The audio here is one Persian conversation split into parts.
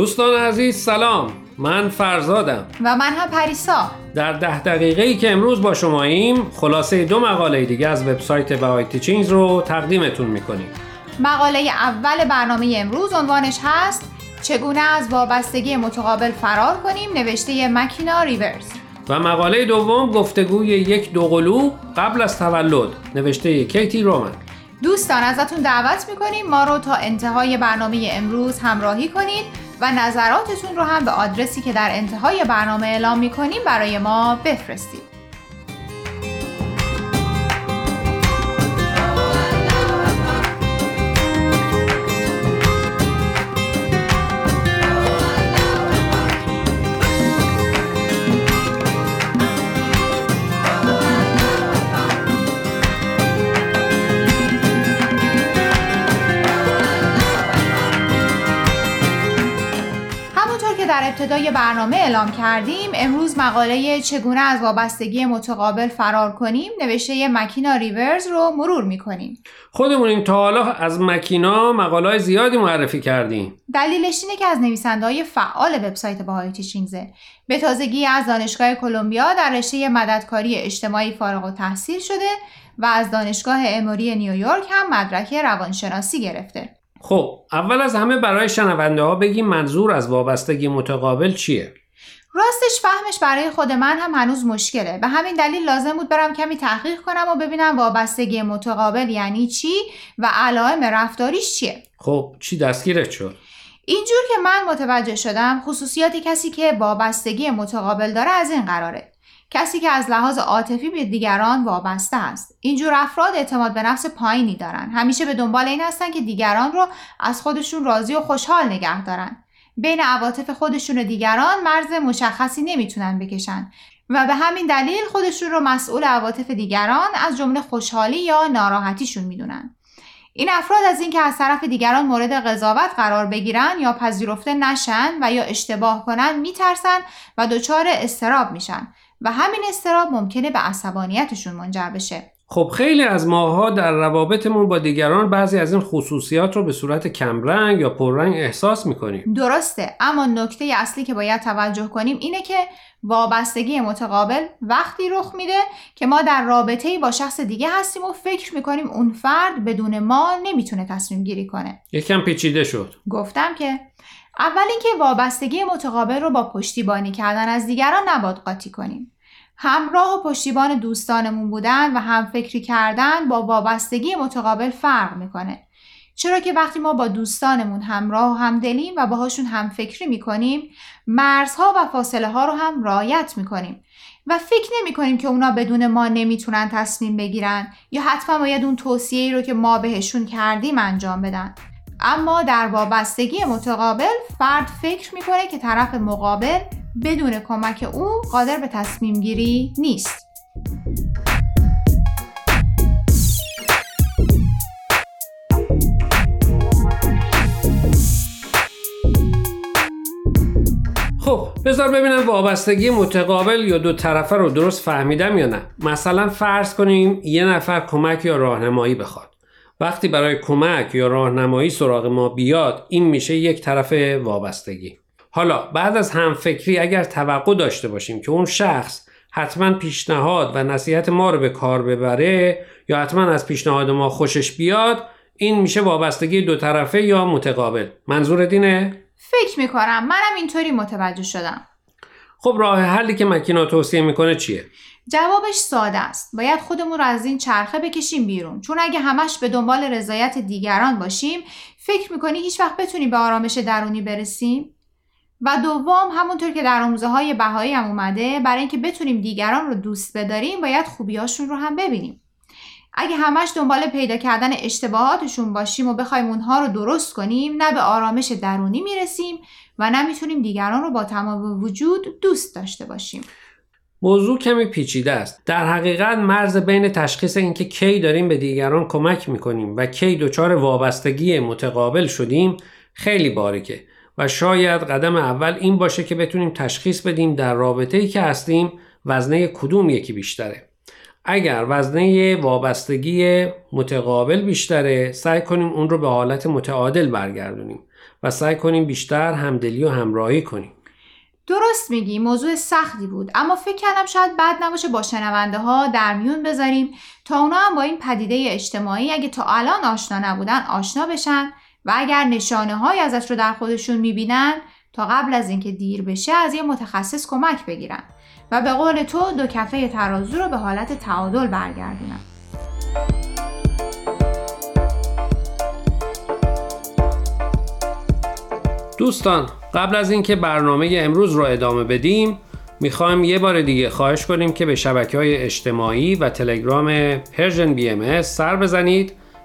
دوستان عزیز سلام. من فرزادم. و من هم پریسا. در ده دقیقه ای که امروز با شماییم خلاصه دو مقاله دیگه از وبسایت بهای تیچینگز رو تقدیمتون می‌کنیم. مقاله اول برنامه امروز عنوانش هست چگونه از وابستگی متقابل فرار کنیم؟ نوشته مکینا ریورز. و مقاله دوم گفتگوی یک دوقلو قبل از تولد. نوشته کیتی رومن. دوستان ازتون دعوت می‌کنیم ما رو تا انتهای برنامه امروز همراهی کنید. و نظراتتون رو هم به آدرسی که در انتهای برنامه اعلام می‌کنیم برای ما بفرستید. ابتدای برنامه اعلام کردیم. امروز مقاله چگونه از وابستگی متقابل فرار کنیم نوشته مکینا ریورز رو مرور می‌کنیم. خودمون تا حالا از مکینا مقاله زیادی معرفی کردیم. دلیلش اینه که از نویسنده های فعال وبسایت باهای تیچینگزه. به تازگی از دانشگاه کلمبیا در رشته مددکاری اجتماعی فارغ و تحصیل شده و از دانشگاه اموری نیویورک هم مدرک روانشناسی گرفته. خب اول از همه برای شنونده ها بگیم منظور از وابستگی متقابل چیه؟ راستش فهمش برای خود من هم هنوز مشکله. به همین دلیل لازم بود برم کمی تحقیق کنم و ببینم وابستگی متقابل یعنی چی و علائم رفتاریش چیه. خب چی دستگیرت شد؟ اینجور که من متوجه شدم خصوصیات کسی که وابستگی متقابل داره از این قراره. کسی که از لحاظ عاطفی به دیگران وابسته است. اینجور افراد اعتماد به نفس پایینی دارن. همیشه به دنبال این هستن که دیگران رو از خودشون راضی و خوشحال نگه دارن. بین عواطف خودشون و دیگران مرز مشخصی نمی‌تونن بکشن و به همین دلیل خودشون رو مسئول عواطف دیگران از جمله خوشحالی یا ناراحتیشون می‌دونن. این افراد از اینکه از طرف دیگران مورد قضاوت قرار بگیرن یا پذیرفته نشن و یا اشتباه کنن میترسن و دچار استراب میشن. و همین استراب ممکنه به عصبانیتشون منجر بشه. خب خیلی از ماها در روابطمون با دیگران بعضی از این خصوصیات رو به صورت کمرنگ یا پررنگ احساس می‌کنیم. درسته. اما نکته اصلی که باید توجه کنیم اینه که وابستگی متقابل وقتی رخ میده که ما در رابطه با شخص دیگه هستیم و فکر می‌کنیم اون فرد بدون ما نمی‌تونه تصمیم گیری کنه. یکم پیچیده شد. گفتم که اول اینکه وابستگی متقابل رو با پشتیبانی کردن از دیگران نباید قاطی کنیم. همراه و پشتیبان دوستانمون بودن و هم فکری کردن با وابستگی متقابل فرق می‌کنه. چرا که وقتی ما با دوستانمون همراه و همدلیم و باهاشون هم فکری می‌کنیم مرزها و فاصله ها رو هم رایت می‌کنیم و فکر نمی کنیم که اونا بدون ما نمی‌تونن تصمیم بگیرن یا حتما باید اون توصیه رو که ما بهشون کردیم انجام بدن. اما در وابستگی متقابل فرد فکر می‌کنه که طرف مقابل بدون کمک او قادر به تصمیم گیری نیست. خب بذار ببینم وابستگی متقابل یا دو طرفه رو درست فهمیدم یا نه. مثلا فرض کنیم یه نفر کمک یا راهنمایی بخواد. وقتی برای کمک یا راهنمایی سراغ ما بیاد این میشه یک طرف وابستگی. حالا بعد از همفکری اگر توقع داشته باشیم که اون شخص حتما پیشنهاد و نصیحت ما رو به کار ببره یا حتما از پیشنهاد ما خوشش بیاد این میشه وابستگی دو طرفه یا متقابل. منظور دینه؟ فکر می‌کنم. منم اینطوری متوجه شدم. خب راه حلی که مکینا توصیه می‌کنه چیه؟ جوابش ساده است. باید خودمون رو از این چرخه بکشیم بیرون. چون اگه همش به دنبال رضایت دیگران باشیم فکر می‌کنی هیچ وقت بتونیم به آرامش درونی برسیم؟ و دوم همونطور که در آموزه های بهایی هم اومده برای اینکه بتونیم دیگران رو دوست بداریم باید خوبیاشون رو هم ببینیم. اگه همش دنبال پیدا کردن اشتباهاتشون باشیم و بخوایم اونها رو درست کنیم نه به آرامش درونی می‌رسیم و نه می‌تونیم دیگران رو با تمام وجود دوست داشته باشیم. موضوع کمی پیچیده است. در حقیقت مرز بین تشخیص اینکه کی داریم به دیگران کمک می‌کنیم و کی دچار وابستگی متقابل شدیم خیلی باریکه. و شاید قدم اول این باشه که بتونیم تشخیص بدیم در رابطه ای که هستیم وزنه کدوم یکی بیشتره. اگر وزنه وابستگی متقابل بیشتره سعی کنیم اون رو به حالت متعادل برگردونیم و سعی کنیم بیشتر همدلی و همراهی کنیم. درست میگی موضوع سختی بود. اما فکر کردم شاید بد نباشه با شنونده ها در میون بذاریم تا اونا هم با این پدیده اجتماعی اگه تا الان آشنا نبودن آشنا بشن. و اگر نشانه های ازش رو در خودشون می‌بینن تا قبل از اینکه دیر بشه از یه متخصص کمک بگیرن و به قول تو دو کفه ترازو رو به حالت تعادل برگردونن. دوستان قبل از اینکه برنامه امروز رو ادامه بدیم می‌خوایم یه بار دیگه خواهش کنیم که به شبکه های اجتماعی و تلگرام Persian BMS سر بزنید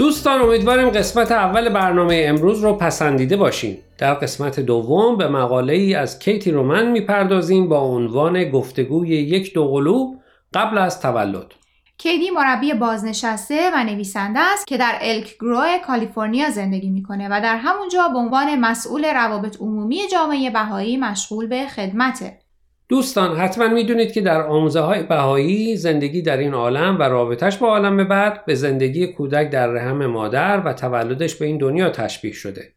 دوستان امیدواریم قسمت اول برنامه امروز رو پسندیده باشین. در قسمت دوم به مقاله ای از کیتی رومن می‌پردازیم با عنوان گفتگوی یک دوقلو قبل از تولد. کیدی مربی بازنشسته و نویسنده است که در الک گرو کالیفرنیا زندگی می‌کنه و در همونجا به عنوان مسئول روابط عمومی جامعه بهایی مشغول به خدمته. دوستان حتما می‌دونید که در آموزه های بهایی زندگی در این عالم و رابطش با عالم بعد به زندگی کودک در رحم مادر و تولدش به این دنیا تشبیه شده.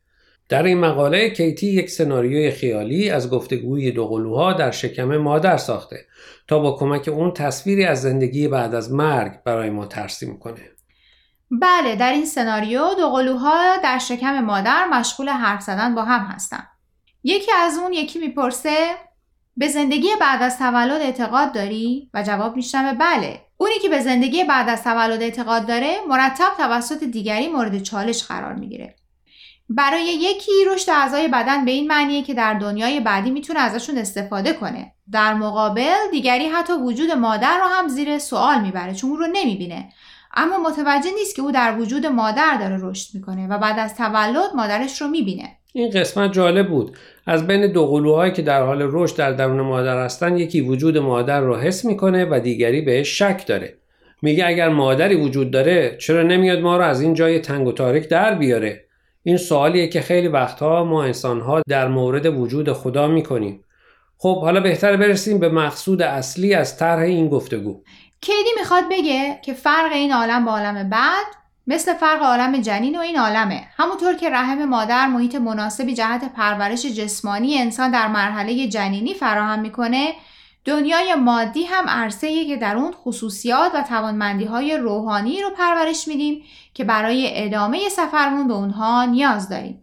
در این مقاله کیتی یک سناریوی خیالی از گفتگوی دوقلوها در شکم مادر ساخته تا با کمک اون تصویری از زندگی بعد از مرگ برای ما ترسیم کنه. بله در این سناریو دوقلوها در شکم مادر مشغول حرف زدن با هم هستن. یکی از اون یکی می‌پرسه به زندگی بعد از تولد اعتقاد داری؟ و جواب میشنوه بله. اونی که به زندگی بعد از تولد اعتقاد داره مرتب توسط دیگری مورد چالش قرار می‌گیره. برای یکی رشد اعضای بدن به این معنیه که در دنیای بعدی می‌تونه ازشون استفاده کنه. در مقابل دیگری حتی وجود مادر رو هم زیر سوال می‌بره چون اون رو نمی‌بینه. اما متوجه نیست که او در وجود مادر داره رشد می‌کنه و بعد از تولد مادرش رو می‌بینه. این قسمت جالب بود از بین دو قلوهایی که در حال رشد در درون مادر هستن یکی وجود مادر رو حس می‌کنه و دیگری بهش شک داره. میگه اگر مادری وجود داره چرا نمیاد ما رو از این جای تنگ و تاریک در بیاره؟ این سوالیه که خیلی وقتها ما انسانها در مورد وجود خدا می‌کنیم. خب حالا بهتر برسیم به مقصود اصلی از طرح این گفتگو. کیدی می‌خواد بگه که فرق این عالم با عالم بعد مثل فرق عالم جنین و این عالمه. همونطور که رحم مادر محیط مناسبی جهت پرورش جسمانی انسان در مرحله جنینی فراهم می‌کنه دنیای مادی هم عرصه که در اون خصوصیات و توانمندی های روحانی رو پرورش میدیم که برای ادامه سفرمون به اونها نیاز داریم.